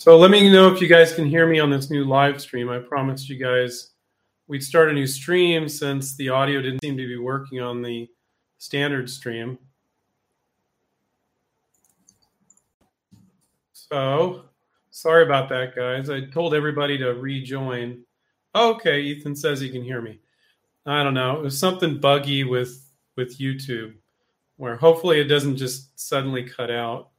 So let me know if you guys can hear me on this new live stream. I promised you guys we'd start a new stream since the audio didn't seem to be working on the standard stream. So sorry about that, guys. I told everybody to rejoin. Okay, Ethan says he can hear me. I don't know. It was something buggy with with YouTube where hopefully it doesn't just suddenly cut out.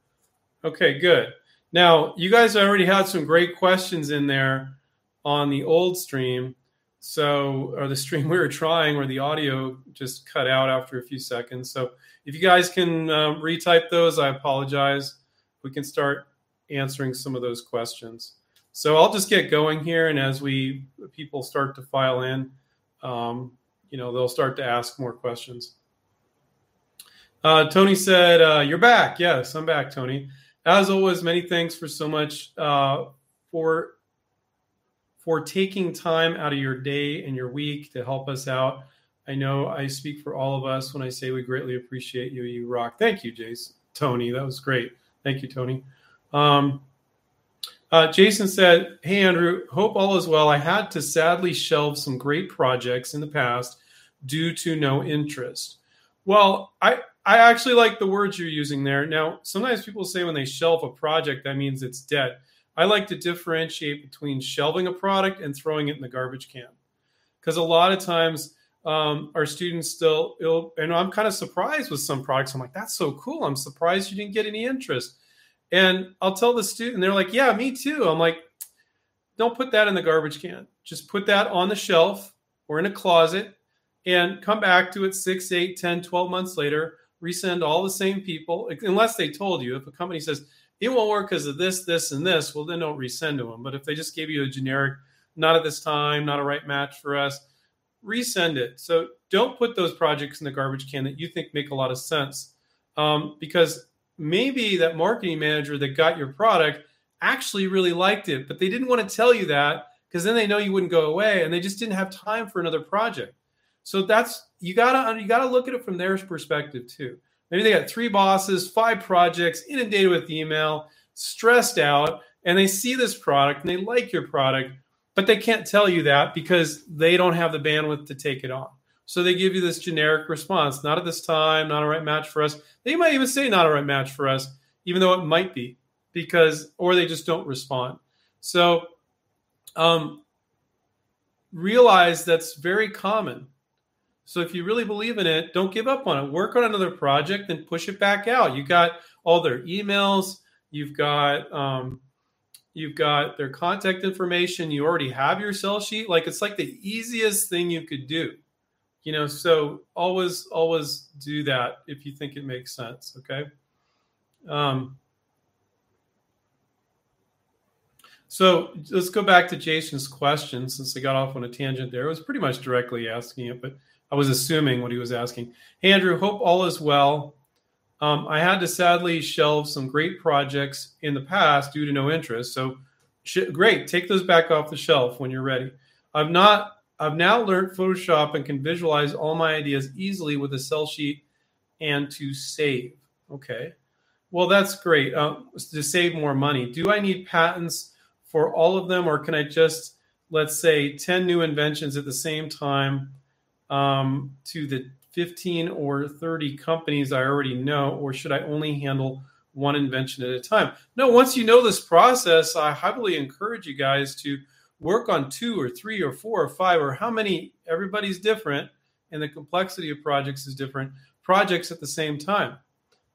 Okay, good. Now, you guys already had some great questions in there on the old stream. So, or the stream we were trying where the audio just cut out after a few seconds. So, if you guys can uh, retype those, I apologize. We can start answering some of those questions. So, I'll just get going here. And as we people start to file in, um, you know, they'll start to ask more questions. Uh, Tony said, uh, You're back. Yes, I'm back, Tony as always, many thanks for so much uh, for for taking time out of your day and your week to help us out. I know I speak for all of us when I say we greatly appreciate you. You rock. Thank you, Jason. Tony, that was great. Thank you, Tony. Um, uh, Jason said, Hey, Andrew, hope all is well. I had to sadly shelve some great projects in the past due to no interest. Well, I, I actually like the words you're using there. Now, sometimes people say when they shelf a project, that means it's dead. I like to differentiate between shelving a product and throwing it in the garbage can. Because a lot of times um, our students still, and I'm kind of surprised with some products. I'm like, that's so cool. I'm surprised you didn't get any interest. And I'll tell the student, they're like, yeah, me too. I'm like, don't put that in the garbage can. Just put that on the shelf or in a closet and come back to it six, eight, 10, 12 months later resend all the same people, unless they told you. If a company says it won't work because of this, this, and this, well, then don't resend to them. But if they just gave you a generic, not at this time, not a right match for us, resend it. So don't put those projects in the garbage can that you think make a lot of sense, um, because maybe that marketing manager that got your product actually really liked it, but they didn't want to tell you that because then they know you wouldn't go away, and they just didn't have time for another project. So that's you gotta you gotta look at it from their perspective too. Maybe they got three bosses, five projects, inundated with email, stressed out, and they see this product and they like your product, but they can't tell you that because they don't have the bandwidth to take it on. So they give you this generic response, not at this time, not a right match for us. They might even say not a right match for us, even though it might be, because or they just don't respond. So um, realize that's very common so if you really believe in it, don't give up on it. Work on another project and push it back out. You got all their emails. You've got um, you've got their contact information. You already have your sell sheet. Like it's like the easiest thing you could do. You know, so always always do that if you think it makes sense. Okay. Um, so let's go back to Jason's question since I got off on a tangent there. It was pretty much directly asking it, but I was assuming what he was asking. Hey, Andrew, hope all is well. Um, I had to sadly shelve some great projects in the past due to no interest. So, sh- great, take those back off the shelf when you're ready. I've not. I've now learned Photoshop and can visualize all my ideas easily with a sell sheet and to save. Okay, well that's great. Uh, to save more money. Do I need patents for all of them, or can I just let's say 10 new inventions at the same time um, to the 15 or 30 companies I already know, or should I only handle one invention at a time? No, once you know this process, I highly encourage you guys to work on two or three or four or five or how many, everybody's different and the complexity of projects is different, projects at the same time.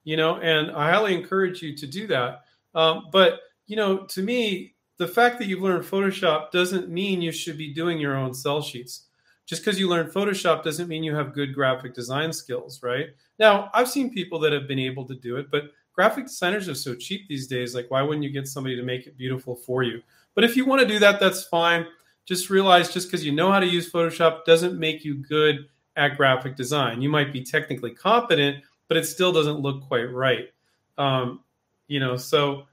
You know, and I highly encourage you to do that. Um, but, you know, to me, the fact that you've learned Photoshop doesn't mean you should be doing your own sell sheets just because you learn Photoshop doesn't mean you have good graphic design skills, right? Now, I've seen people that have been able to do it, but graphic designers are so cheap these days. Like, why wouldn't you get somebody to make it beautiful for you? But if you want to do that, that's fine. Just realize just because you know how to use Photoshop doesn't make you good at graphic design. You might be technically competent, but it still doesn't look quite right. Um, you know, so,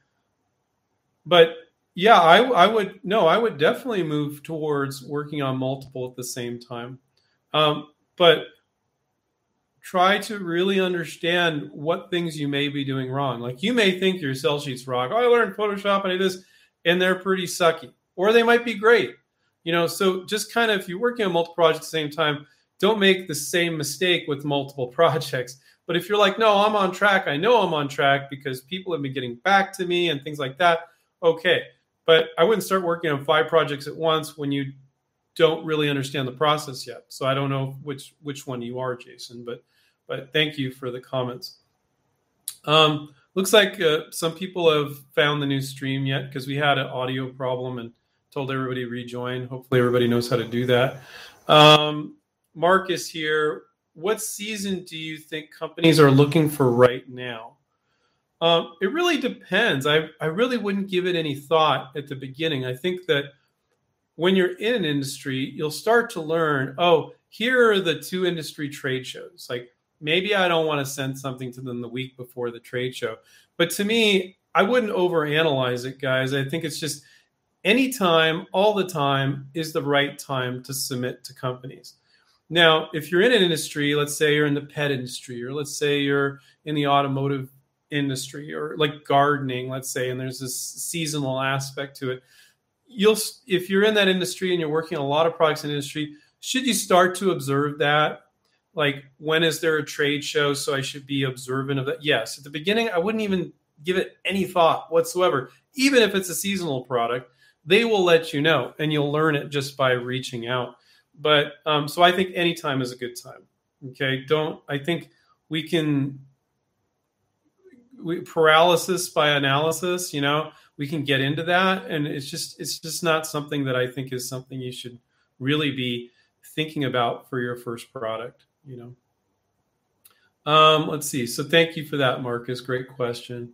but yeah, I, I would no, I would definitely move towards working on multiple at the same time, um, but try to really understand what things you may be doing wrong. Like you may think your sell sheets rock. Oh, I learned Photoshop and I this, and they're pretty sucky, or they might be great. You know, so just kind of if you're working on multiple projects at the same time, don't make the same mistake with multiple projects. But if you're like, no, I'm on track, I know I'm on track because people have been getting back to me and things like that, okay. But I wouldn't start working on five projects at once when you don't really understand the process yet. So I don't know which which one you are, Jason. But but thank you for the comments. Um, looks like uh, some people have found the new stream yet because we had an audio problem and told everybody to rejoin. Hopefully everybody knows how to do that. Um, Marcus here. What season do you think companies are looking for right now? Um, it really depends. I, I really wouldn't give it any thought at the beginning. I think that when you're in an industry, you'll start to learn, oh, here are the two industry trade shows. Like maybe I don't want to send something to them the week before the trade show. But to me, I wouldn't overanalyze it, guys. I think it's just anytime, all the time is the right time to submit to companies. Now, if you're in an industry, let's say you're in the pet industry, or let's say you're in the automotive industry, or like gardening, let's say, and there's this seasonal aspect to it. You'll if you're in that industry and you're working a lot of products in industry should you start to observe that? Like when is there a trade show so i should be observant of that? Yes. At the beginning i wouldn't even give it any thought whatsoever. Even if it's a seasonal product they will let you know and you'll learn it just by reaching out. But um, so i think any time is a good time okay? Don't i think we can we, paralysis by analysis you know we can get into that. And it's just it's just not something that i think is something you should really be thinking about for your first product you know. Um, let's see. So thank you for that marcus. Great question.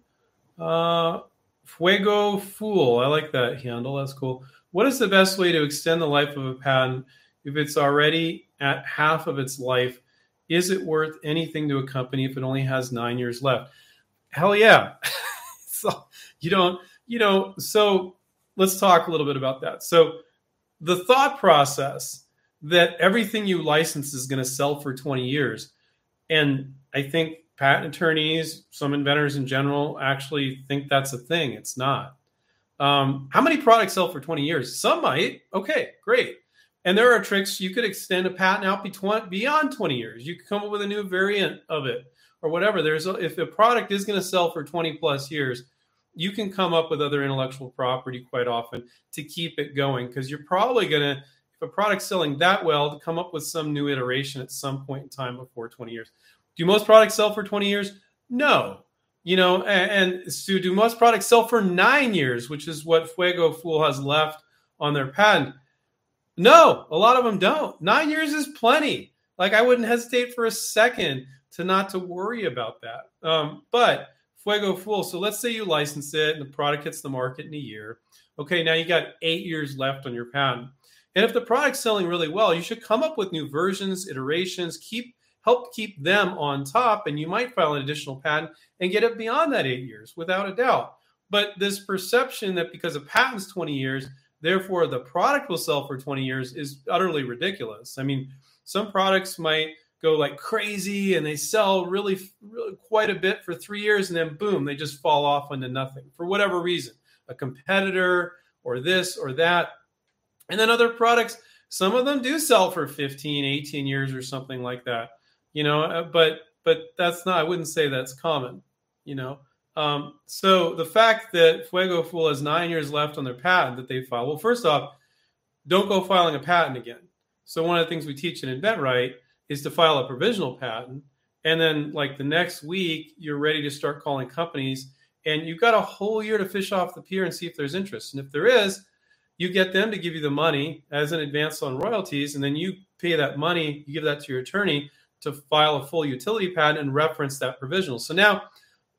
Uh, fuego fool. I like that handle. That's cool. What is the best way to extend the life of a patent if it's already at half of its life? Is it worth anything to a company if it only has nine years left hell yeah so you don't you know, so let's talk a little bit about that. So the thought process that everything you license is going to sell for 20 years. And I think patent attorneys, some inventors in general, actually think that's a thing. It's not. Um, how many products sell for 20 years? Some might. Okay, great. And there are tricks. You could extend a patent out beyond 20 years. You could come up with a new variant of it or whatever. There's a, if a product is going to sell for 20 plus years, you can come up with other intellectual property quite often to keep it going because you're probably going to if a product's selling that well to come up with some new iteration at some point in time before 20 years. Do most products sell for 20 years? No. You know and, and so do most products sell for nine years which is what fuego fool has left on their patent? No a lot of them don't. Nine years is plenty. Like i wouldn't hesitate for a second to not to worry about that um, but Fuego Fool. So let's say you license it and the product hits the market in a year. Okay, now you got eight years left on your patent. And if the product's selling really well, you should come up with new versions, iterations, keep help keep them on top, and you might file an additional patent and get it beyond that eight years, without a doubt. But this perception that because a patent's 20 years, therefore the product will sell for 20 years is utterly ridiculous. I mean, some products might go like crazy and they sell really, really quite a bit for three years and then boom, they just fall off into nothing for whatever reason, a competitor or this or that. And then other products, some of them do sell for 15, 18 years or something like that, you know, uh, but, but that's not, I wouldn't say that's common, you know. Um, so the fact that Fuego Fool has nine years left on their patent that they file, well, first off, don't go filing a patent again. So one of the things we teach in InventRight is to file a provisional patent. And then, like the next week, you're ready to start calling companies, and you've got a whole year to fish off the pier and see if there's interest. And if there is, you get them to give you the money as an advance on royalties, and then you pay that money, you give that to your attorney to file a full utility patent and reference that provisional. So now,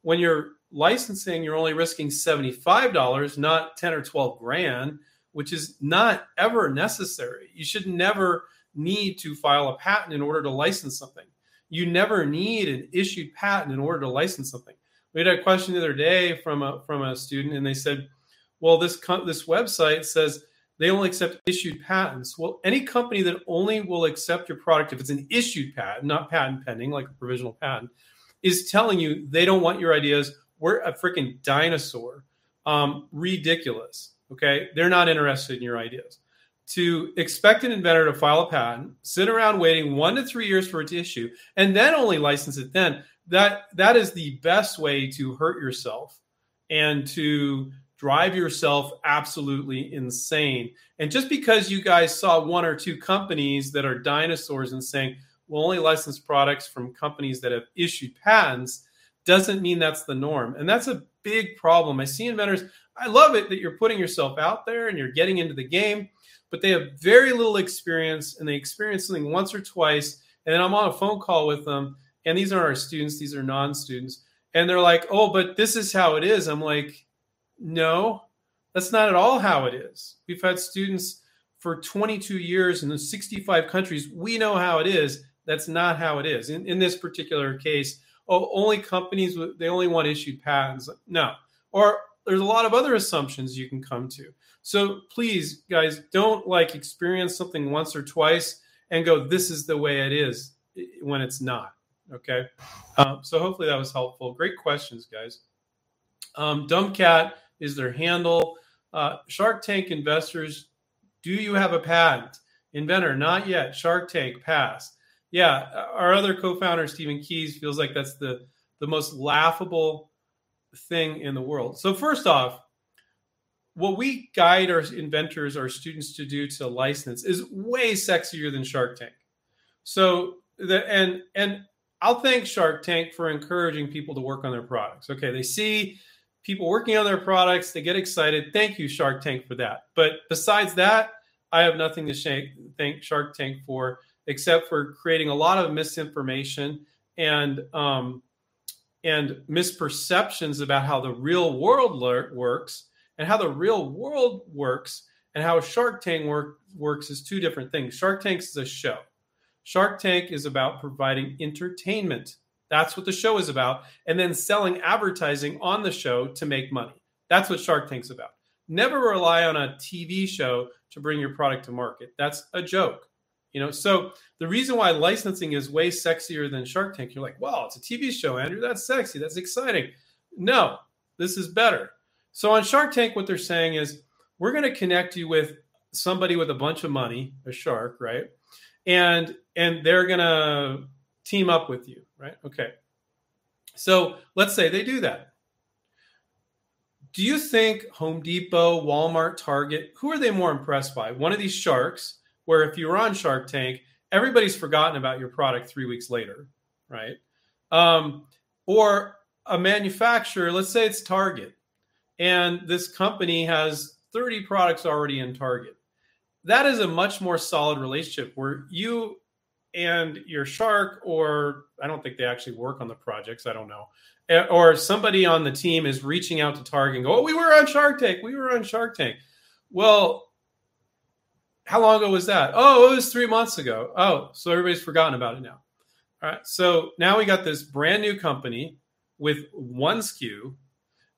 when you're licensing, you're only risking $75, not 10 or 12 grand, which is not ever necessary. You should never need to file a patent in order to license something. You never need an issued patent in order to license something. We had a question the other day from a from a student, and they said, "Well, this this website says they only accept issued patents." Well, any company that only will accept your product if it's an issued patent, not patent pending, like a provisional patent, is telling you they don't want your ideas. We're a freaking dinosaur. Um, ridiculous. Okay. They're not interested in your ideas. To expect an inventor to file a patent, sit around waiting one to three years for it to issue, and then only license it then, that that is the best way to hurt yourself and to drive yourself absolutely insane. And just because you guys saw one or two companies that are dinosaurs and saying, we'll only license products from companies that have issued patents, doesn't mean that's the norm. And that's a big problem. I see inventors, I love it that you're putting yourself out there and you're getting into the game, but they have very little experience and they experience something once or twice. And then I'm on a phone call with them, and these aren't our students, these are non students. And they're like, oh, but this is how it is. I'm like, no, that's not at all how it is. We've had students for 22 years in 65 countries. We know how it is. That's not how it is. In, in this particular case, oh, only companies, they only want issued patents. No. Or there's a lot of other assumptions you can come to. So please, guys, don't like experience something once or twice and go, this is the way it is when it's not. Okay. Um, so hopefully that was helpful. Great questions, guys. Um, Dumb Cat is their handle. Uh, Shark Tank investors, do you have a patent? Inventor, not yet. Shark Tank, pass. Yeah, our other co-founder Stephen Keys feels like that's the the most laughable thing in the world. So first off, what we guide our inventors, our students to do to license is way sexier than Shark Tank. So the and and I'll thank Shark Tank for encouraging people to work on their products. Okay, they see people working on their products, they get excited. Thank you, Shark Tank, for that. But besides that, I have nothing to thank Shark Tank for except for creating a lot of misinformation and um, and misperceptions about how the real world works and how the real world works and how Shark Tank work, works is two different things. Shark Tank is a show. Shark Tank is about providing entertainment. That's what the show is about. And then selling advertising on the show to make money. That's what Shark Tank's about. Never rely on a TV show to bring your product to market. That's a joke. You know, so the reason why licensing is way sexier than Shark Tank, you're like, well, it's a TV show, Andrew. That's sexy. That's exciting. No, this is better. So on Shark Tank, what they're saying is, we're going to connect you with somebody with a bunch of money, a shark, right? And and they're going to team up with you, right? Okay. So let's say they do that. Do you think Home Depot, Walmart, Target, who are they more impressed by? One of these sharks where if you were on Shark Tank, everybody's forgotten about your product three weeks later, right? Um, or a manufacturer, let's say it's Target, and this company has 30 products already in Target. That is a much more solid relationship where you and your shark, or I don't think they actually work on the projects, I don't know, eh, or somebody on the team is reaching out to Target and go, Oh, we were on Shark Tank, we were on Shark Tank. Well, how long ago was that? Oh, it was three months ago. Oh, so everybody's forgotten about it now. All right. So now we got this brand new company with one SKU,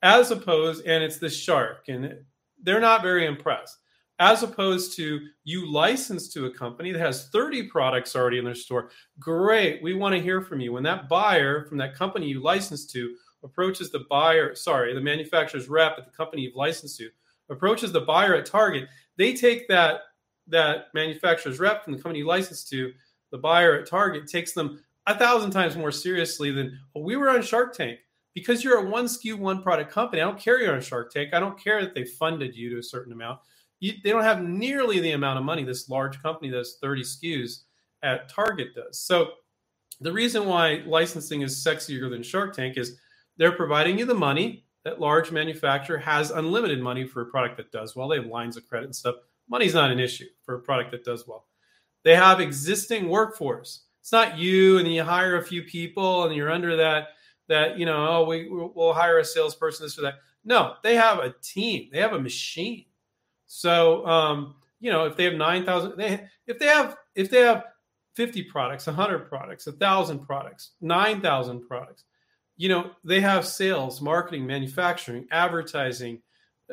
as opposed, and it's the shark, and they're not very impressed. As opposed to you license to a company that has 30 products already in their store. Great. We want to hear from you. When that buyer from that company you license to approaches the buyer, sorry, the manufacturer's rep at the company you've licensed to, approaches the buyer at Target, they take that that manufacturer's rep from the company you licensed to, the buyer at Target, takes them a thousand times more seriously than well, we were on Shark Tank. Because you're a one SKU, one product company, I don't care you're on Shark Tank. I don't care that they funded you to a certain amount. You, they don't have nearly the amount of money this large company that's 30 SKUs at Target does. So the reason why licensing is sexier than Shark Tank is they're providing you the money. That large manufacturer has unlimited money for a product that does well. They have lines of credit and stuff money's not an issue for a product that does well. They have existing workforce. It's not you and you hire a few people and you're under that that you know oh we we'll hire a salesperson this or that. No, they have a team. They have a machine. So um, you know if they have nine thousand, they if they have if they have fifty products, hundred products, thousand products, nine thousand products, you know they have sales, marketing, manufacturing, advertising,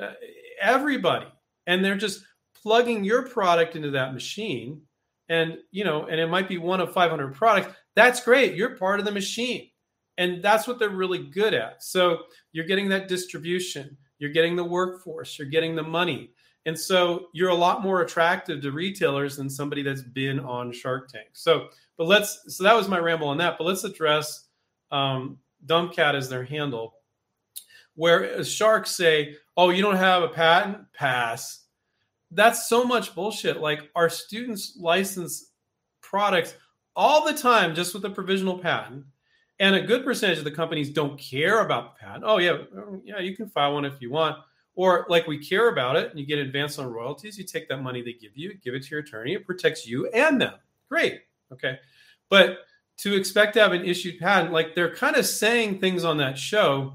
uh, everybody, and they're just plugging your product into that machine and you know and it might be one of 500 products that's great you're part of the machine and that's what they're really good at so you're getting that distribution you're getting the workforce, you're getting the money. And so you're a lot more attractive to retailers than somebody that's been on Shark Tank. So, but let's, so that was my ramble on that. But let's address um, Dumbcat as their handle, where sharks say, oh, you don't have a patent? Pass. That's so much bullshit. Like our students license products all the time just with a provisional patent. And a good percentage of the companies don't care about the patent. Oh, yeah, um, yeah, you can file one if you want or like we care about it and you get advance on royalties, you take that money they give you, give it to your attorney, it protects you and them. Great. Okay. But to expect to have an issued patent, like they're kind of saying things on that show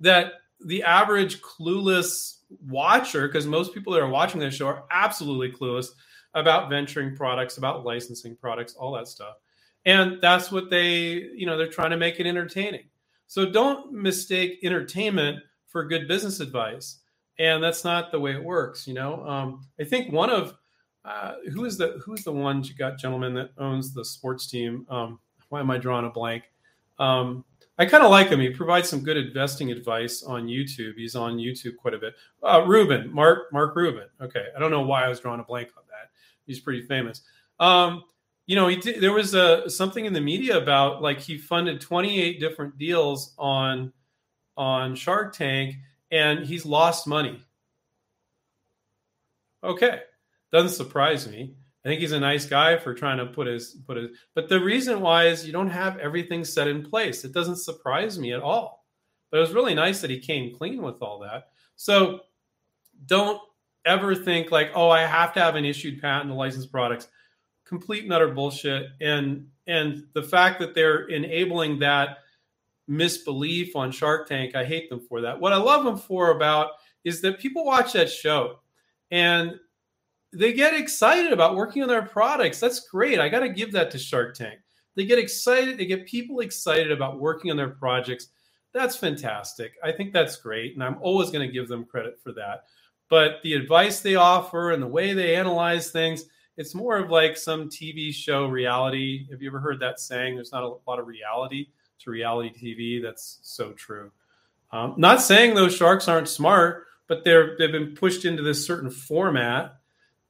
that the average clueless watcher, because most people that are watching this show are absolutely clueless about venturing products, about licensing products, all that stuff. And that's what they, you know, they're trying to make it entertaining. So don't mistake entertainment for good business advice. And that's not the way it works you know? Um, i think one of uh, who is the who's the one you got gentleman that owns the sports team? Um, why am i drawing a blank? Um, i kind of like him. He provides some good investing advice on youtube. He's on youtube quite a bit. Uh, Cuban mark mark Cuban. Okay. I don't know why i was drawing a blank on that. He's pretty famous. Um, you know, he there was a something in the media about like he funded 28 different deals on on Shark Tank and he's lost money. Okay, doesn't surprise me. I think he's a nice guy for trying to put his put his. But the reason why is you don't have everything set in place. It doesn't surprise me at all. But it was really nice that he came clean with all that. So don't ever think like, oh, I have to have an issued patent to license products. Complete and utter bullshit. And and the fact that they're enabling that misbelief on Shark Tank. I hate them for that. What I love them for about is that people watch that show and they get excited about working on their products. That's great. I got to give that to Shark Tank. They get excited, they get people excited about working on their projects. That's fantastic. I think that's great. And I'm always going to give them credit for that. But the advice they offer and the way they analyze things, it's more of like some TV show reality. Have you ever heard that saying? There's not a lot of reality to reality TV. That's so true. Um, not saying those sharks aren't smart, but they're they've been pushed into this certain format,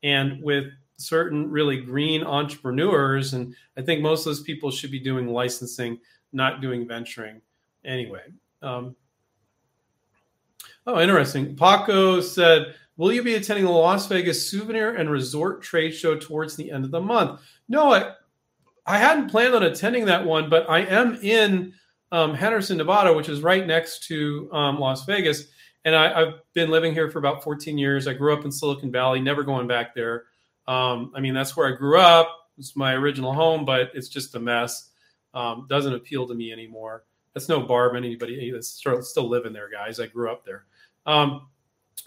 and with certain really green entrepreneurs, and I think most of those people should be doing licensing, not doing venturing. Anyway. Um, oh, interesting. Paco said, "Will you be attending the Las Vegas Souvenir and Resort Trade Show towards the end of the month?" No, I, I hadn't planned on attending that one, but I am in um, Henderson, Nevada, which is right next to um, Las Vegas. And I, have been living here for about 14 years. I grew up in Silicon Valley, never going back there. Um, I mean, that's where I grew up. It's my original home, but it's just a mess. Um, doesn't appeal to me anymore. That's no barb anybody that's still living there, guys. I grew up there. Um,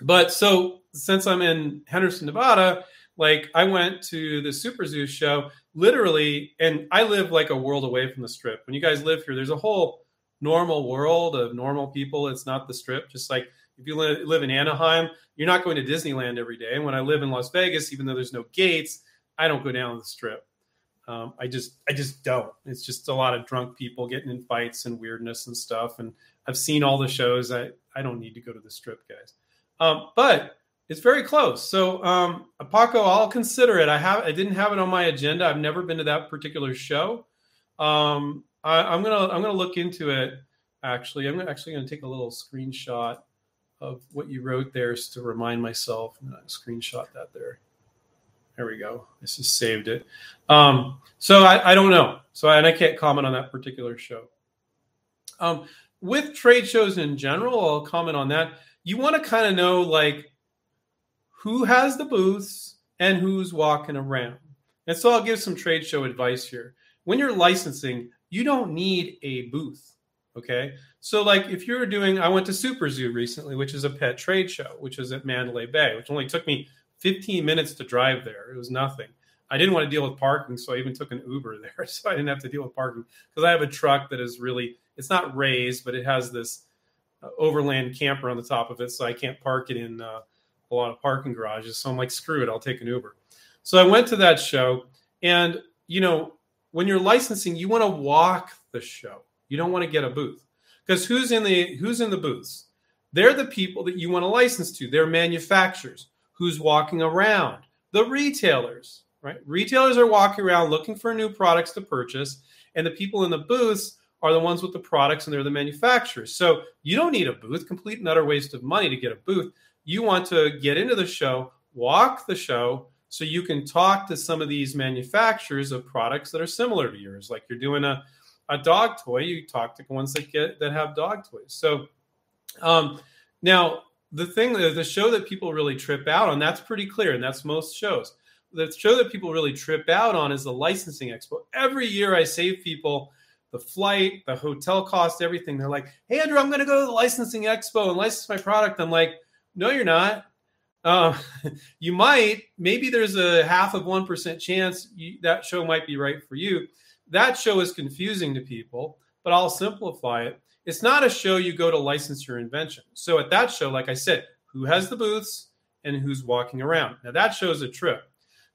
but so since I'm in Henderson, Nevada, like I went to the Super Zoo show literally, and I live like a world away from the strip. When you guys live here, there's a whole normal world of normal people. It's not the strip. Just like if you live in Anaheim, you're not going to Disneyland every day. And when I live in Las Vegas, even though there's no gates, I don't go down the strip. Um, I just, I just don't. It's just a lot of drunk people getting in fights and weirdness and stuff. And I've seen all the shows. I, I don't need to go to the strip, guys. Um, but it's very close. So, um, Paco, I'll consider it. I have I didn't have it on my agenda. I've never been to that particular show. Um, I, am gonna I'm gonna look into it. Actually, I'm actually gonna take a little screenshot of what you wrote there to remind myself. I'm gonna screenshot that there. There we go. I just saved it. Um, so I, I don't know. So and I can't comment on that particular show. Um, with trade shows in general, I'll comment on that. You want to kind of know like who has the booths and who's walking around. And so I'll give some trade show advice here. When you're licensing, you don't need a booth. Okay. So, like if you're doing, I went to Super Zoo recently, which is a pet trade show, which is at Mandalay Bay, which only took me 15 minutes to drive there. It was nothing. I didn't want to deal with parking, so I even took an Uber there. So I didn't have to deal with parking because I have a truck that is really, it's not raised, but it has this overland camper on the top of it. So I can't park it in, uh, a lot of parking garages. So I'm like, screw it, I'll take an Uber. So I went to that show, and you know, when you're licensing, you want to walk the show. You don't want to get a booth because who's in the who's in the booths? They're the people that you want to license to. They're manufacturers. Who's walking around? The retailers, right? Retailers are walking around looking for new products to purchase, and the people in the booths are the ones with the products and they're the manufacturers. So you don't need a booth, complete and utter waste of money to get a booth. You want to get into the show, walk the show, so you can talk to some of these manufacturers of products that are similar to yours. Like you're doing a, a dog toy, you talk to the ones that get that have dog toys. So um, now the thing the show that people really trip out on, that's pretty clear, and that's most shows. The show that people really trip out on is the licensing expo. Every year I save people the flight, the hotel cost, everything. They're like, "Hey, Andrew, I'm going to go to the licensing expo and license my product." I'm like, "No, you're not. Uh, you might. Maybe there's a half of one percent chance you, that show might be right for you. That show is confusing to people, but I'll simplify it. It's not a show you go to license your invention. So at that show, like I said, who has the booths and who's walking around? Now that shows a trip.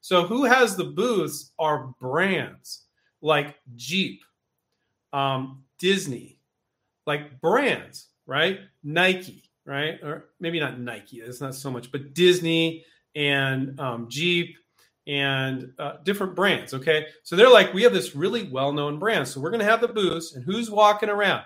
So who has the booths are brands like Jeep, um, Disney, like brands, right? Nike, right? Or maybe not Nike, it's not so much, but Disney and um, Jeep and uh, different brands. Okay. So they're like, we have this really well known brand. So we're going to have the booths, and who's walking around?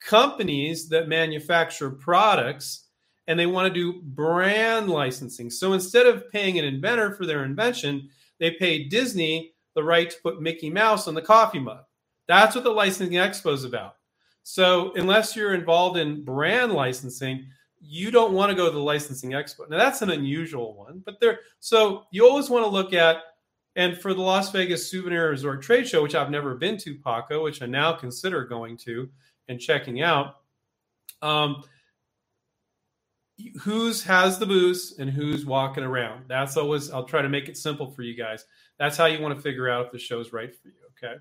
Companies that manufacture products and they want to do brand licensing. So instead of paying an inventor for their invention, they pay Disney the right to put Mickey Mouse on the coffee mug. That's what the licensing expo is about. So unless you're involved in brand licensing, you don't want to go to the licensing expo. Now that's an unusual one, but there. So you always want to look at, and for the Las Vegas Souvenir Resort Trade Show, which I've never been to, Paco, which I now consider going to and checking out. Um, who's has the booth and who's walking around? That's always. I'll try to make it simple for you guys. That's how you want to figure out if the show's right for you. Okay.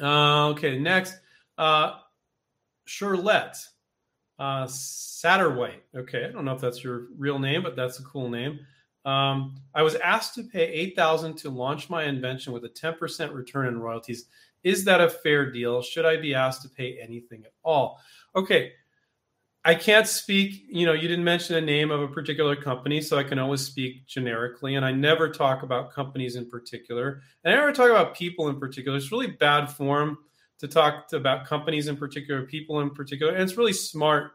Uh, okay, next. Uh, Charlotte uh, Satterwhite. Okay, I don't know if that's your real name, but that's a cool name. Um, I was asked to pay eight thousand to launch my invention with a ten percent return in royalties. Is that a fair deal? Should I be asked to pay anything at all? Okay, I can't speak, you know, you didn't mention a name of a particular company, so I can always speak generically. And I never talk about companies in particular. And I never talk about people in particular. It's really bad form to talk to, about companies in particular, people in particular. And it's really smart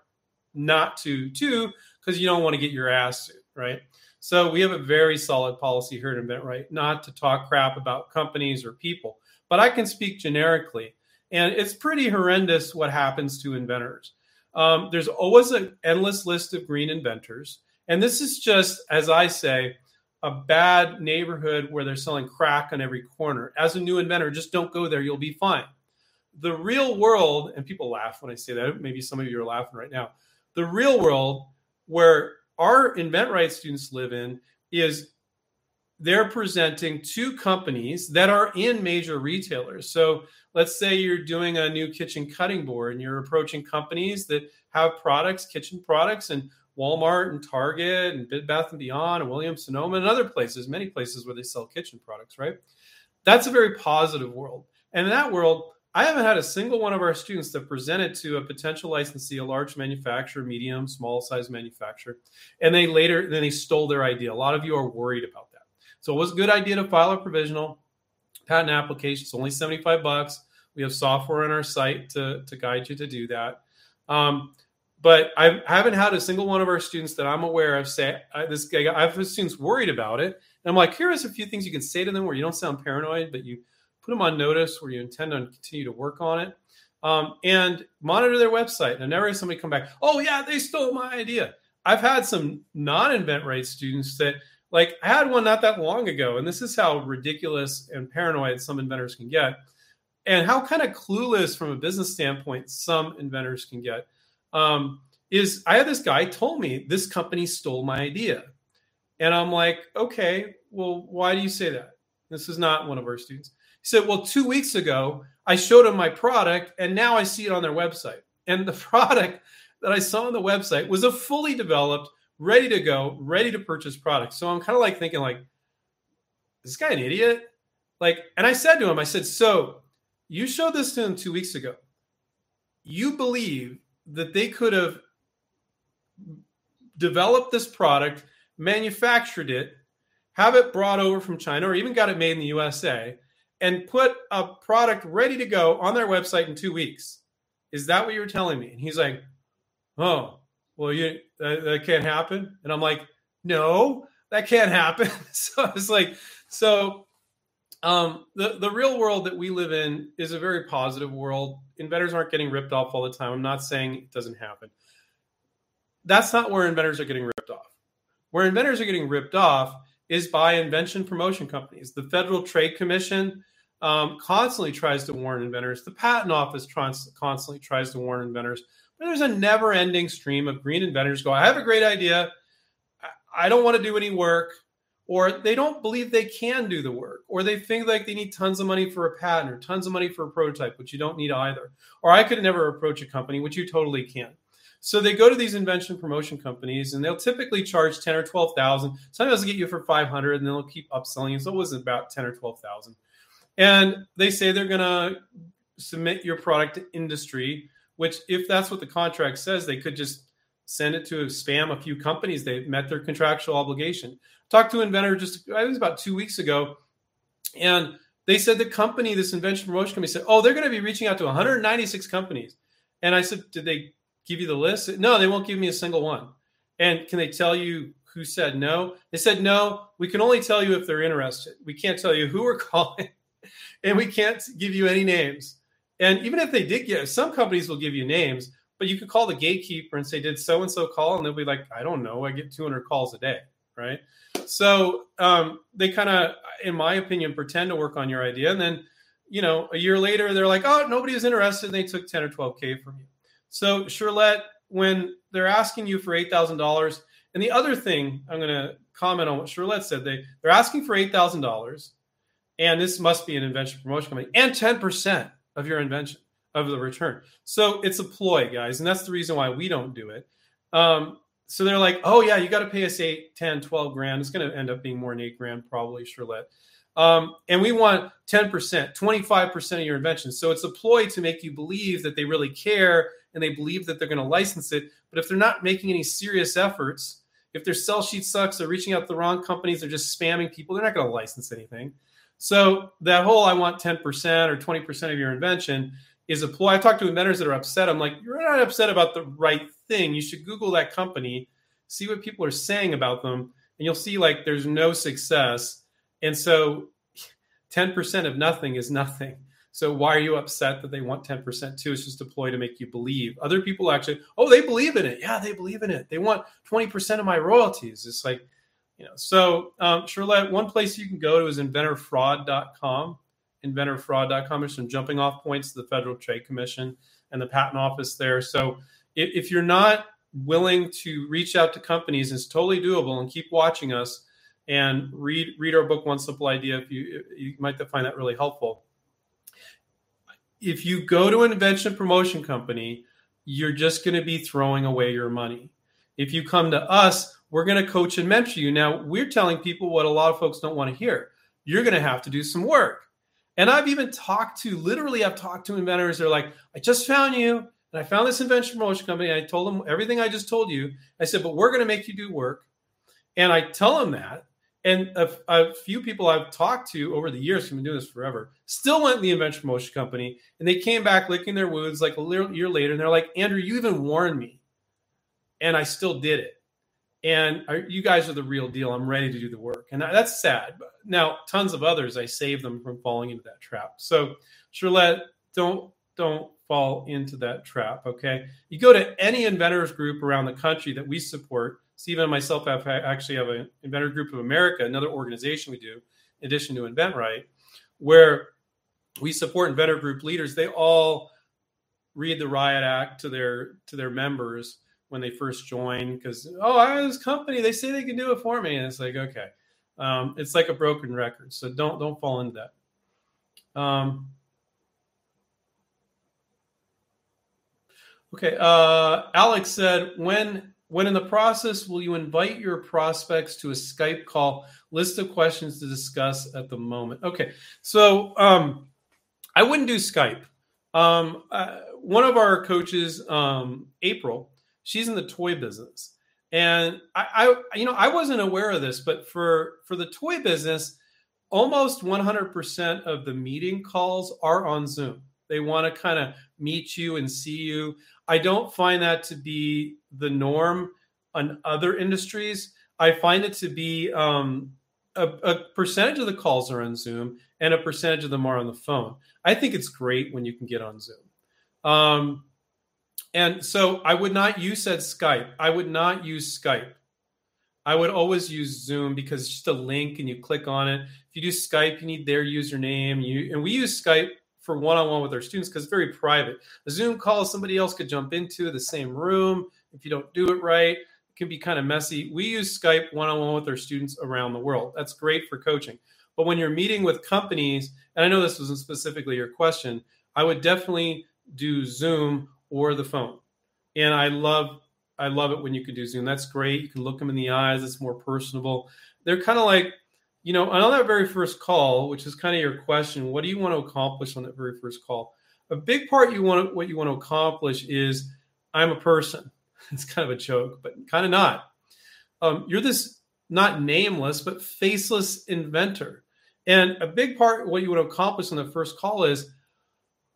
not to, too, because you don't want to get your ass sued, right? So we have a very solid policy here at InventRight not to talk crap about companies or people. But I can speak generically. And it's pretty horrendous what happens to inventors um, there's always an endless list of green inventors. And this is just, as I say, a bad neighborhood where they're selling crack on every corner. As a new inventor, just don't go there. You'll be fine. The real world, and people laugh when I say that. Maybe some of you are laughing right now. The real world where our InventRight students live in is they're presenting to companies that are in major retailers. So let's say you're doing a new kitchen cutting board and you're approaching companies that have products, kitchen products, and Walmart and Target and Bed Bath and Beyond and Williams Sonoma and other places, many places where they sell kitchen products, right? That's a very positive world. And in that world, I haven't had a single one of our students that presented to a potential licensee, a large manufacturer, medium, small size manufacturer, and they later then they stole their idea. A lot of you are worried about so it was a good idea to file a provisional patent application. It's only 75 bucks. We have software on our site to, to guide you to do that. Um, but I haven't had a single one of our students that I'm aware of say I, this guy. I've students worried about it, and I'm like, here's a few things you can say to them where you don't sound paranoid, but you put them on notice where you intend to continue to work on it, um, and monitor their website. And I never have somebody come back. Oh yeah, they stole my idea. I've had some non-InventRight students that like I had one not that long ago, and this is how ridiculous and paranoid some inventors can get, and how kind of clueless from a business standpoint some inventors can get. Um, is I had this guy told me this company stole my idea, and I'm like, okay, well, why do you say that? This is not one of our students. He said, well, two weeks ago I showed him my product, and now I see it on their website, and the product that I saw on the website was a fully developed ready to go, ready to purchase products. So I'm kind of like thinking, like, is this guy an idiot? Like, and I said to him, I said, so you showed this to him two weeks ago. You believe that they could have developed this product, manufactured it, have it brought over from China, or even got it made in the USA, and put a product ready to go on their website in two weeks. Is that what you were telling me? And he's like, Oh, well, you that, that can't happen. And I'm like, No, that can't happen. so it's like, so um, the the real world that we live in is a very positive world. Inventors aren't getting ripped off all the time. I'm not saying it doesn't happen. That's not where inventors are getting ripped off. Where inventors are getting ripped off is by invention promotion companies. The Federal Trade Commission um, constantly tries to warn inventors. The Patent Office constantly tries to warn inventors. There's a never-ending stream of green inventors go. I have a great idea. I don't want to do any work or they don't believe they can do the work, or they think like they need tons of money for a patent or tons of money for a prototype, which you don't need either. Or I could never approach a company, which you totally can. So they go to these invention promotion companies, and they'll typically charge ten or twelve thousand. Sometimes they'll get you for five hundred, and then they'll keep upselling. So it was about ten or twelve thousand, and they say they're going to submit your product to industry. Which, if that's what the contract says, they could just send it to a spam a few companies. They've met their contractual obligation. Talked to an inventor just I was about two weeks ago, and they said the company, this invention promotion company, said, "Oh, they're going to be reaching out to 196 companies." And I said, "Did they give you the list?" No, they won't give me a single one. And can they tell you who said no? They said no. We can only tell you if they're interested. We can't tell you who we're calling, and we can't give you any names. And even if they did give, some companies will give you names, but you could call the gatekeeper and say, "Did so and so call?" And they'll be like, "I don't know. I get 200 calls a day." Right? So um, they kind of, in my opinion, pretend to work on your idea, and then you know a year later they're like, "Oh, nobody is interested." And they took 10 or 12k from you. So Shirlette, when they're asking you for eight thousand dollars, and the other thing I'm going to comment on what Shirlette said, they they're asking for eight thousand dollars, and this must be an invention promotion company, and 10 percent of your invention of the return. So it's a ploy, guys. And that's the reason why we don't do it. Um, so they're like, oh, yeah, you got to pay us 8, 10, 12 grand. It's going to end up being more than 8 grand, probably, Charlotte. Um, and we want 10%, 25% of your invention. So it's a ploy to make you believe that they really care and they believe that they're going to license it. But if they're not making any serious efforts, if their sell sheet sucks, they're reaching out to the wrong companies, they're just spamming people, they're not going to license anything. So that whole I want 10% or 20% of your invention is a ploy. I talk to inventors that are upset. I'm like, you're not upset about the right thing. You should Google that company, see what people are saying about them, and you'll see like there's no success. And so 10% of nothing is nothing. So why are you upset that they want 10% too? It's just a ploy to make you believe. Other people actually, oh, they believe in it. Yeah, they believe in it. They want 20% of my royalties. It's like, you know, so um, one place you can go to is inventorfraud.com inventorfraud.com. There's some jumping off points to the Federal Trade Commission and the Patent Office there. So if, if you're not willing to reach out to companies, it's totally doable. And keep watching us and read read our book One Simple Idea. If you you might find that really helpful. If you go to an invention promotion company, you're just going to be throwing away your money. If you come to us, we're going to coach and mentor you. Now, we're telling people what a lot of folks don't want to hear. You're going to have to do some work. And I've even talked to, literally, I've talked to inventors. They're like, I just found you, and I found this invention promotion company. I told them everything I just told you. I said, but we're going to make you do work. And I tell them that. And a, a, few people I've talked to over the years, who've been doing this forever, still went in the invention promotion company, and they came back licking their wounds like a year later, and they're like, Andrew, you even warned me, and I still did it and you guys are the real deal. I'm ready to do the work, and that's sad. Now, tons of others, I save them from falling into that trap. So, Charlotte, don't don't fall into that trap. Okay, you go to any inventors group around the country that we support. Stephen and myself have actually have an inventor group of America, another organization we do, in addition to InventRight, where we support inventor group leaders. They all read the Riot Act to their to their members when they first join because oh I have this company. They say they can do it for me. And it's like okay. Um, it's like a broken record so don't don't fall into that. Um, okay uh, Alex said when when in the process will you invite your prospects to a Skype call? List of questions to discuss at the moment. Okay so um, I wouldn't do Skype. Um, uh, one of our coaches um, April she's in the toy business And I, I, you know, I wasn't aware of this, but for for the toy business, almost 100% of the meeting calls are on Zoom. They want to kind of meet you and see you. I don't find that to be the norm on other industries. I find it to be um, a, a, percentage of the calls are on Zoom and a percentage of them are on the phone. I think it's great when you can get on Zoom. Um, and so I would not, you said Skype. I would not use Skype. I would always use Zoom because it's just a link and you click on it. If you do Skype, you need their username. You and we use Skype for one-on-one with our students because it's very private. A Zoom call somebody else could jump into the same room. If you don't do it right, it can be kind of messy. We use Skype one-on-one with our students around the world. That's great for coaching. But when you're meeting with companies, and I know this wasn't specifically your question, I would definitely do Zoom or the phone. And I love I love it when you can do Zoom. That's great. You can look them in the eyes. It's more personable. They're kind of like, you know, on that very first call, which is kind of your question, what do you want to accomplish on that very first call? A big part you want what you want to accomplish is I'm a person. It's kind of a joke, but kind of not. Um, you're this not nameless, but faceless inventor. And a big part what you want to accomplish on the first call is,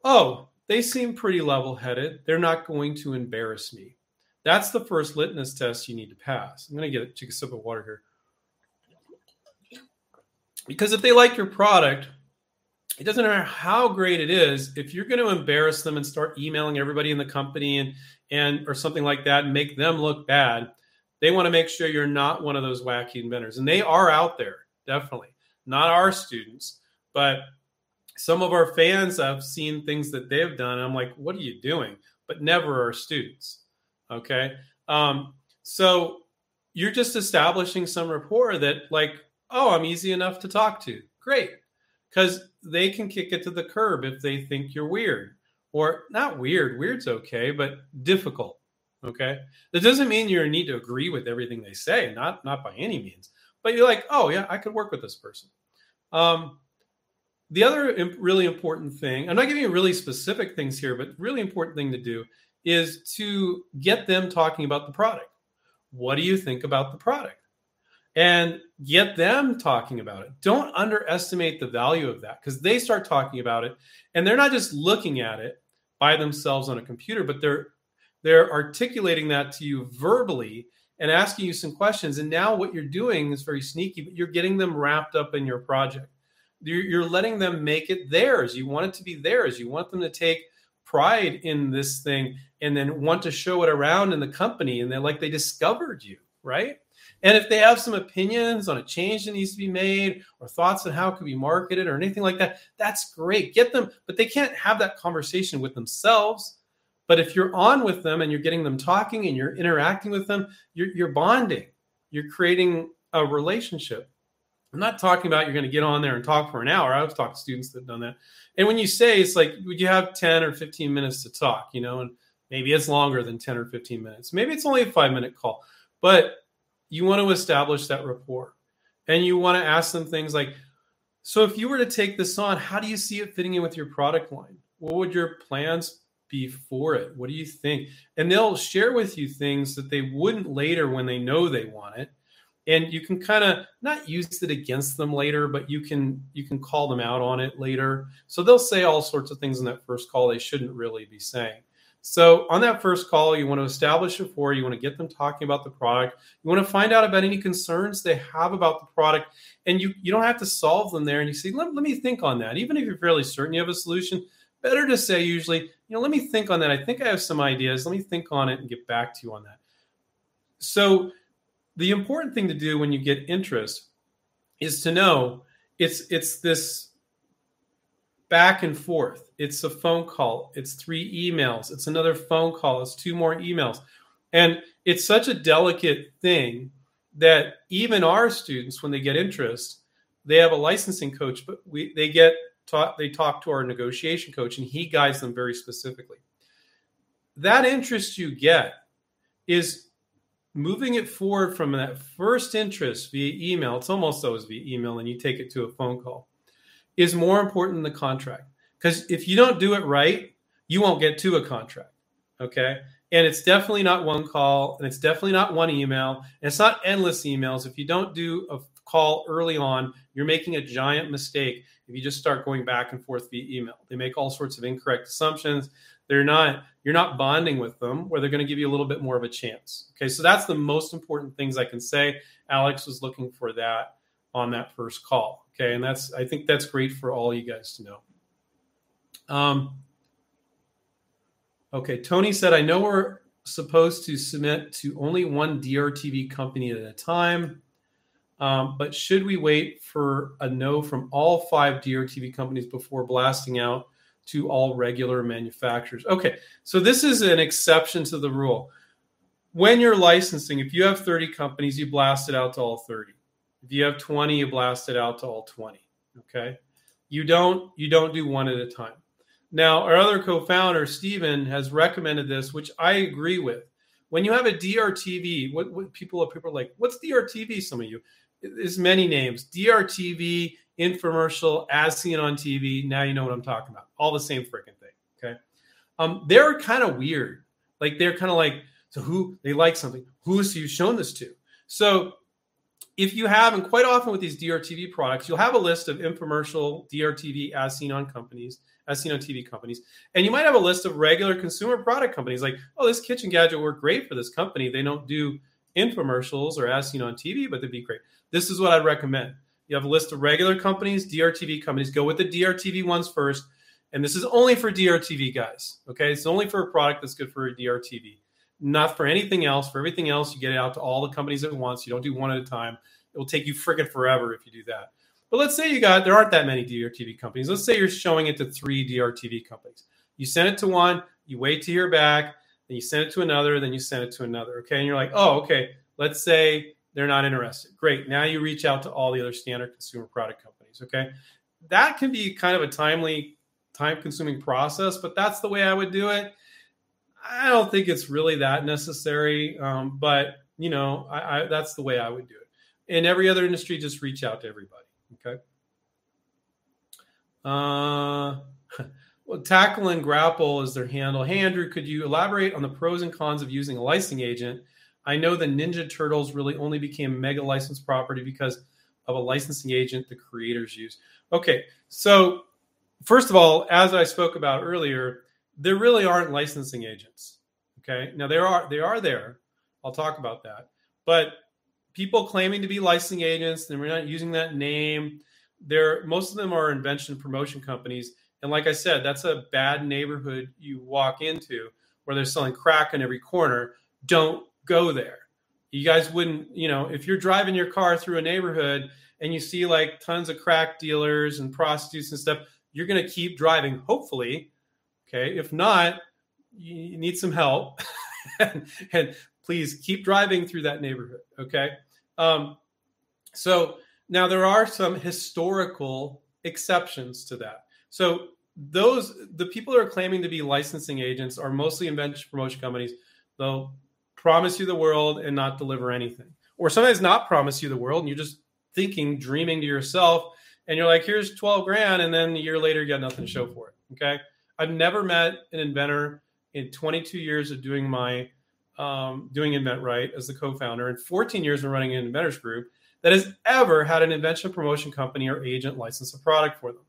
oh, they seem pretty level headed. They're not going to embarrass me. That's the first litmus test you need to pass. I'm going to get take a sip of water here. Because if they like your product, it doesn't matter how great it is. If you're going to embarrass them and start emailing everybody in the company and and or something like that and make them look bad, they want to make sure you're not one of those wacky inventors. And they are out there, definitely. Not our students, but some of our fans have seen things that they've done. I'm like, what are you doing? But never our students. Okay. Um, so you're just establishing some rapport that, like, oh, I'm easy enough to talk to. Great. Because they can kick it to the curb if they think you're weird or not weird. Weird's okay, but difficult. Okay. That doesn't mean you need to agree with everything they say, not, not by any means. But you're like, oh, yeah, I could work with this person. Um, the other really important thing, I'm not giving you really specific things here, but really important thing to do is to get them talking about the product. What do you think about the product? And get them talking about it. Don't underestimate the value of that because they start talking about it and they're not just looking at it by themselves on a computer, but they're they're articulating that to you verbally and asking you some questions. And now what you're doing is very sneaky, but you're getting them wrapped up in your project. You're, letting them make it theirs. You want it to be theirs. You want them to take pride in this thing and then want to show it around in the company and they're like they discovered you right? And if they have some opinions on a change that needs to be made or thoughts on how it could be marketed or anything like that that's great. Get them but they can't have that conversation with themselves. But if you're on with them and you're getting them talking and you're interacting with them you're, you're bonding. You're creating a relationship i'm not talking about you're going to get on there and talk for an hour i've talked to students that have done that and when you say it's like would you have 10 or 15 minutes to talk you know and Maybe it's longer than 10 or 15 minutes. Maybe it's only a five minute call, but you want to establish that rapport and you want to ask them things like, so if you were to take this on, how do you see it fitting in with your product line? What would your plans be for it? What do you think? And they'll share with you things that they wouldn't later when they know they want it. And you can kind of not use it against them later, but you can you can call them out on it later. So they'll say all sorts of things in that first call they shouldn't really be saying. So on that first call, you want to establish rapport. You want to get them talking about the product. You want to find out about any concerns they have about the product, and you you don't have to solve them there. And you say, let, let me think on that. Even if you're fairly certain you have a solution, better to say usually, you know, let me think on that. I think I have some ideas. Let me think on it and get back to you on that. So the important thing to do when you get interest is to know it's it's this back and forth. It's a phone call, it's three emails, it's another phone call, it's two more emails. And it's such a delicate thing that even our students, when they get interest, they have a licensing coach, but we they get taught they talk to our negotiation coach and he guides them very specifically. That interest you get is moving it forward from that first interest via email. It's almost always via email, and you take it to a phone call is more important than the contract. Because if you don't do it right, you won't get to a contract. Okay. And it's definitely not one call, and it's definitely not one email, and it's not endless emails. If you don't do a call early on, you're making a giant mistake if you just start going back and forth via email. They make all sorts of incorrect assumptions. They're not you're not bonding with them where they're going to give you a little bit more of a chance. Okay, so that's the most important things I can say. Alex was looking for that on that first call. Okay, and that's I think that's great for all you guys to know. Um, okay, Tony said, I know we're supposed to submit to only one DRTV company at a time, um, but should we wait for a no from all five DRTV companies before blasting out to all regular manufacturers. Okay, so this is an exception to the rule. When you're licensing, if you have 30 companies, you blast it out to all 30. If you have 20, you blast it out to all 20. Okay. You don't you don't do one at a time. Now, our other co-founder, Stephen, has recommended this, which I agree with. When you have a DRTV, what, what people people are like, what's DRTV? Some of you. There's many names. DRTV infomercial, as seen on TV. Now you know what I'm talking about. All the same freaking thing. Okay. Um, they're kind of weird. Like they're kind of like, so who they like something. Who is you shown this to? So if you have, and quite often with these DRTV products, you'll have a list of infomercial DRTV as seen on companies, as seen on TV companies, and you might have a list of regular consumer product companies like, oh, this kitchen gadget worked great for this company. They don't do infomercials or as seen on TV, but they'd be great. This is what I'd recommend. You have a list of regular companies, DRTV companies. Go with the DRTV ones first. And this is only for DRTV guys. Okay. It's only for a product that's good for a DRTV, not for anything else. For everything else, you get it out to all the companies at once. You don't do one at a time. It will take you freaking forever if you do that. But let's say you got, there aren't that many DRTV companies. Let's say you're showing it to three DRTV companies. You send it to one, you wait to hear back, then you send it to another, then you send it to another. Okay. And you're like, oh, okay. Let's say they're not interested. Great. Now you reach out to all the other standard consumer product companies. Okay. That can be kind of a timely, time consuming process, but that's the way I would do it. I don't think it's really that necessary. Um, but, you know, I, I, that's the way I would do it. In every other industry, just reach out to everybody. Okay. Uh, well, tackle and grapple is their handle. Hey, Andrew, could you elaborate on the pros and cons of using a licensing agent I know the Ninja Turtles really only became mega licensed property because of a licensing agent the creators use. Okay, so first of all, as I spoke about earlier, there really aren't licensing agents. Okay, now there are they are there. I'll talk about that. But people claiming to be licensing agents, and we're not using that name. There, most of them are invention promotion companies, and like I said, that's a bad neighborhood you walk into where they're selling crack on every corner. Don't go there. You guys wouldn't, you know, if you're driving your car through a neighborhood and you see like tons of crack dealers and prostitutes and stuff, you're going to keep driving, hopefully. Okay. If not, you need some help. and, and, please keep driving through that neighborhood. Okay. Um, so now there are some historical exceptions to that. So those the people who are claiming to be licensing agents are mostly invention promotion companies. They'll promise you the world and not deliver anything. Or sometimes not promise you the world and you're just thinking, dreaming to yourself, and you're like, here's 12 grand, and then a year later you got nothing to show for it. Okay. I've never met an inventor in 22 years of doing my um, doing InventRight as the co-founder and 14 years of running an inventors group that has ever had an invention promotion company or agent license a product for them.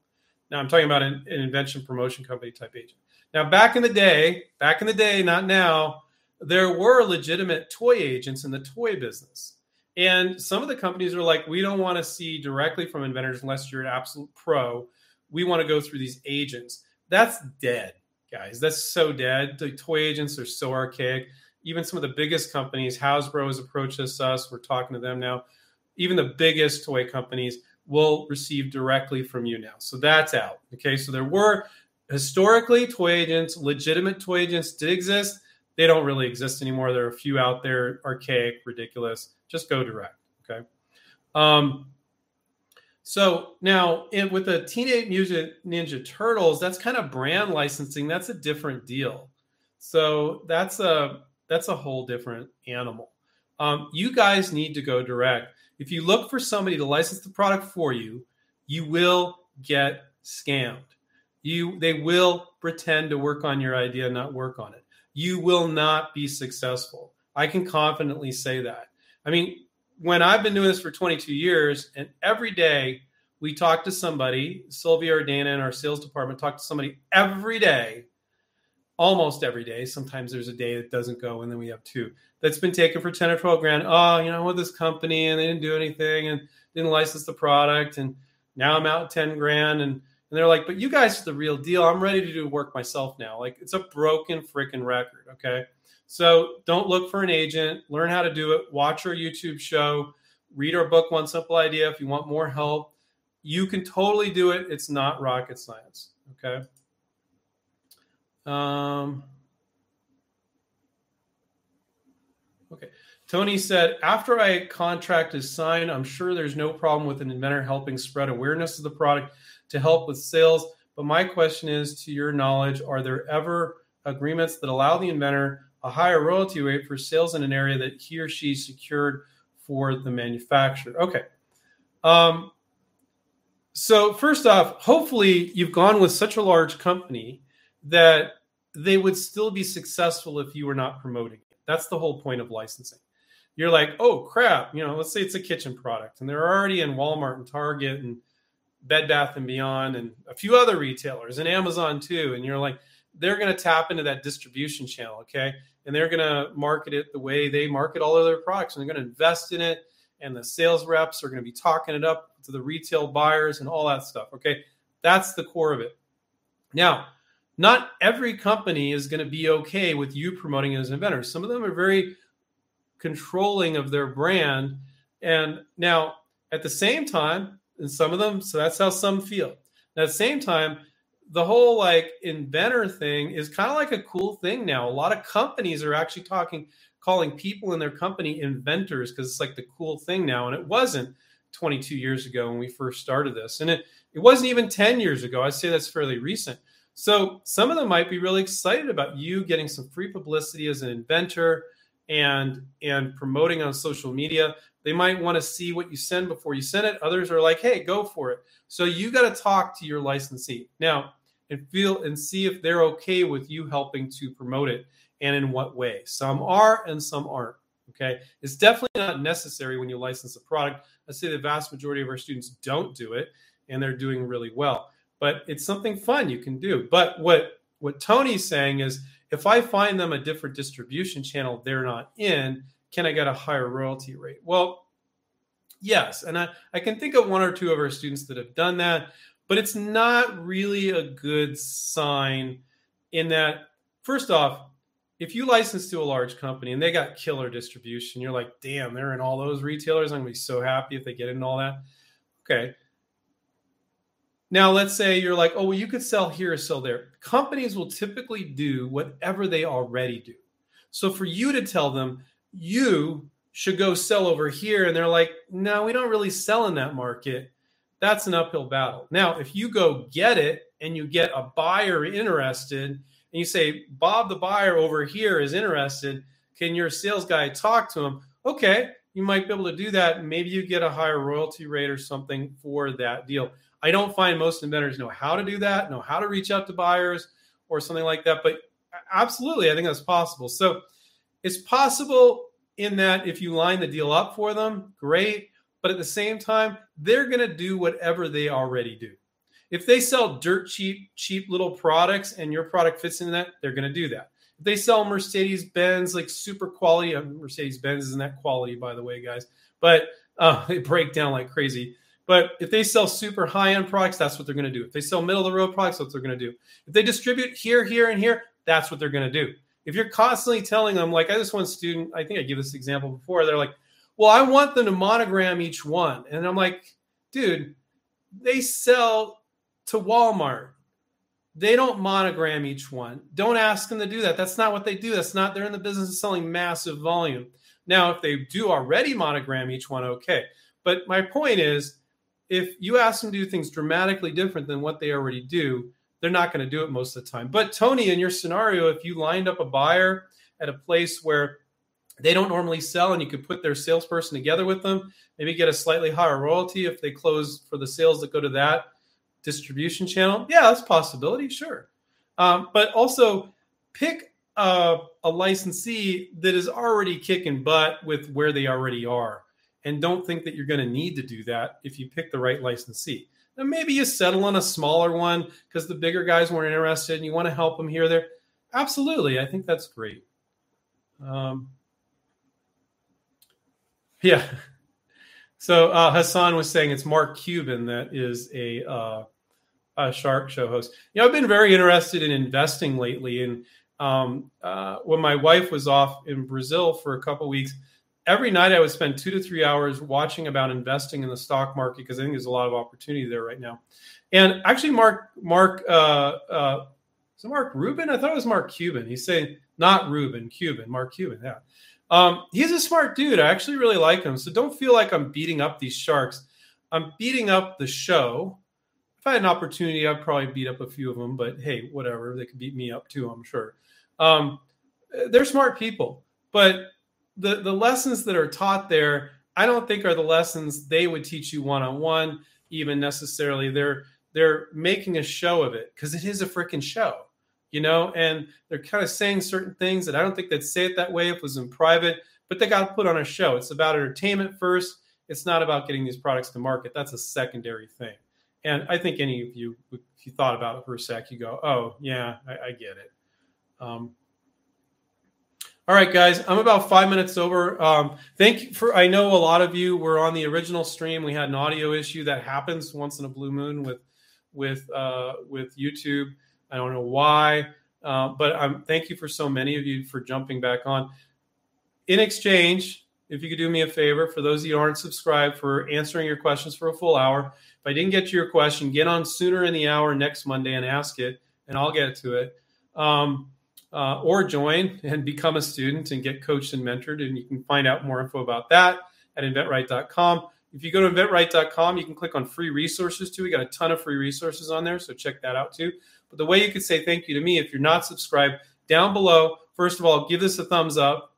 Now I'm talking about an, an invention promotion company type agent. Now back in the day, back in the day, not now, there were legitimate toy agents in the toy business. And some of the companies are like, we don't want to see directly from inventors unless you're an absolute pro. We want to go through these agents. That's dead, guys. That's so dead. The toy agents are so archaic. Even some of the biggest companies, Hasbro has approached us. We're talking to them now. Even the biggest toy companies will receive directly from you now. So that's out. Okay. So there were historically toy agents, legitimate toy agents did exist they don't really exist anymore. There are a few out there, archaic, ridiculous. Just go direct. Okay. Um, so now with the Teenage Mutant Ninja Turtles, that's kind of brand licensing. That's a different deal. So that's a that's a whole different animal. Um, you guys need to go direct. If you look for somebody to license the product for you, you will get scammed. You they will pretend to work on your idea, not work on it you will not be successful. I can confidently say that. I mean, when I've been doing this for 22 years, and every day we talk to somebody, Sylvia or Dana in our sales department talk to somebody every day, almost every day. Sometimes there's a day that doesn't go, and then we have two that's been taken for 10 or 12 grand. Oh, you know, with this company, and they didn't do anything and didn't license the product, and now I'm out 10 grand. And, and they're like, but you guys are the real deal. I'm ready to do work myself now. Like it's a broken freaking record. Okay. So don't look for an agent. Learn how to do it. Watch our YouTube show. Read our book, One Simple Idea, if you want more help. You can totally do it. It's not rocket science. Okay. Um, okay. Tony said, after a contract is signed, I'm sure there's no problem with an inventor helping spread awareness of the product to help with sales. But my question is to your knowledge, are there ever agreements that allow the inventor a higher royalty rate for sales in an area that he or she secured for the manufacturer. Okay. Um, so, first off, hopefully you've gone with such a large company that they would still be successful if you were not promoting it. That's the whole point of licensing. You're like, oh crap, you know, let's say it's a kitchen product and they're already in Walmart and Target and Bed Bath and Beyond and a few other retailers and Amazon too. And you're like, they're going to tap into that distribution channel. Okay and they're going to market it the way they market all of their products and they're going to invest in it and the sales reps are going to be talking it up to the retail buyers and all that stuff okay that's the core of it now not every company is going to be okay with you promoting as an inventor some of them are very controlling of their brand and now at the same time and some of them so that's how some feel at the same time the whole like inventor thing is kind of like a cool thing now. A lot of companies are actually talking, calling people in their company inventors because it's like the cool thing now. And it wasn't 22 years ago when we first started this. And it, it wasn't even 10 years ago. I'd say that's fairly recent. So some of them might be really excited about you getting some free publicity as an inventor and and promoting on social media. They might want to see what you send before you send it. Others are like, hey, go for it. So you got to talk to your licensee. Now, and feel and see if they're okay with you helping to promote it and in what way. Some are and some aren't. Okay. It's definitely not necessary when you license a product. Let's say the vast majority of our students don't do it and they're doing really well. But it's something fun you can do. But what what Tony's saying is if I find them a different distribution channel they're not in, can I get a higher royalty rate? Well, yes. And I, I can think of one or two of our students that have done that but it's not really a good sign in that first off if you license to a large company and they got killer distribution you're like damn they're in all those retailers. I'm going to be so happy if they get in all that. Okay. Now let's say you're like oh well you could sell here sell there. Companies will typically do whatever they already do. So for you to tell them you should go sell over here and they're like no we don't really sell in that market that's an uphill battle. Now, if you go get it and you get a buyer interested and you say, Bob, the buyer over here is interested, can your sales guy talk to him? Okay, you might be able to do that. Maybe you get a higher royalty rate or something for that deal. I don't find most inventors know how to do that, know how to reach out to buyers or something like that. But absolutely, I think that's possible. So it's possible in that if you line the deal up for them, great. But at the same time, they're going to do whatever they already do. If they sell dirt cheap, cheap little products and your product fits into that, they're going to do that. If they sell Mercedes Benz, like super quality, uh, Mercedes Benz isn't that quality, by the way, guys, but uh, they break down like crazy. But if they sell super high end products, that's what they're going to do. If they sell middle of the road products, that's what they're going to do. If they distribute here, here, and here, that's what they're going to do. If you're constantly telling them, like I just one student, I think I gave this example before, they're like, well, I want them to monogram each one. And I'm like, dude, they sell to Walmart. They don't monogram each one. Don't ask them to do that. That's not what they do. That's not, they're in the business of selling massive volume. Now, if they do already monogram each one, okay. But my point is, if you ask them to do things dramatically different than what they already do, they're not going to do it most of the time. But Tony, in your scenario, if you lined up a buyer at a place where they don't normally sell and you could put their salesperson together with them maybe get a slightly higher royalty if they close for the sales that go to that distribution channel yeah that's possibility sure um, but also pick a, a licensee that is already kicking butt with where they already are and don't think that you're going to need to do that if you pick the right licensee. Maybe you settle on a smaller one because the bigger guys weren't interested and you want to help them here there. Absolutely. I think that's great. Um, yeah. So uh, Hassan was saying it's Mark Cuban that is a, uh, a Shark Show host. You know, I've been very interested in investing lately. And um, uh, when my wife was off in Brazil for a couple weeks, every night I would spend two to three hours watching about investing in the stock market because I think there's a lot of opportunity there right now. And actually, Mark, Mark, uh, uh, is it Mark Rubin? I thought it was Mark Cuban. He's saying not Rubin, Cuban, Mark Cuban. Yeah. Um, he's a smart dude. I actually really like him. So don't feel like I'm beating up these sharks. I'm beating up the show. If I had an opportunity, I'd probably beat up a few of them. But hey, whatever. They could beat me up too. I'm sure. Um, they're smart people, but the the lessons that are taught there, I don't think are the lessons they would teach you one on one. Even necessarily, they're they're making a show of it because it is a freaking show you know, and they're kind of saying certain things that I don't think they'd say it that way if it was in private, but they got put on a show. It's about entertainment first. It's not about getting these products to market. That's a secondary thing. And I think any of you, if you thought about it for a sec, you go, oh, yeah, I, I get it. Um, all right, guys, I'm about five minutes over. Um, thank you for. I know a lot of you were on the original stream. We had an audio issue that happens once in a blue moon with with uh, with YouTube. I don't know why, uh, but I'm thank you for so many of you for jumping back on. In exchange, if you could do me a favor, for those of you aren't subscribed, for answering your questions for a full hour. If I didn't get to your question, get on sooner in the hour next Monday and ask it, and I'll get to it. Um, uh, or join and become a student and get coached and mentored. And you can find out more info about that at inventright.com. If you go to inventright.com, you can click on free resources too. We got a ton of free resources on there, so check that out too. But the way you could say thank you to me if you're not subscribed, down below, first of all, give this a thumbs up.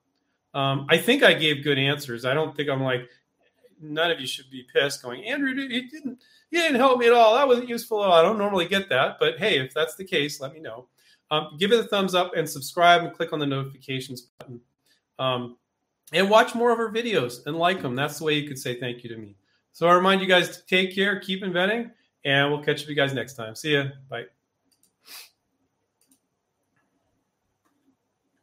Um, I think I gave good answers. I don't think I'm like, none of you should be pissed going, Andrew, you didn't, you didn't help me at all. That wasn't useful at all. I don't normally get that. But hey, if that's the case, let me know. Um, give it a thumbs up and subscribe and click on the notifications button. Um, and watch more of our videos and like them. That's the way you could say thank you to me. So I remind you guys to take care, keep inventing, and we'll catch you guys next time. See ya. Bye.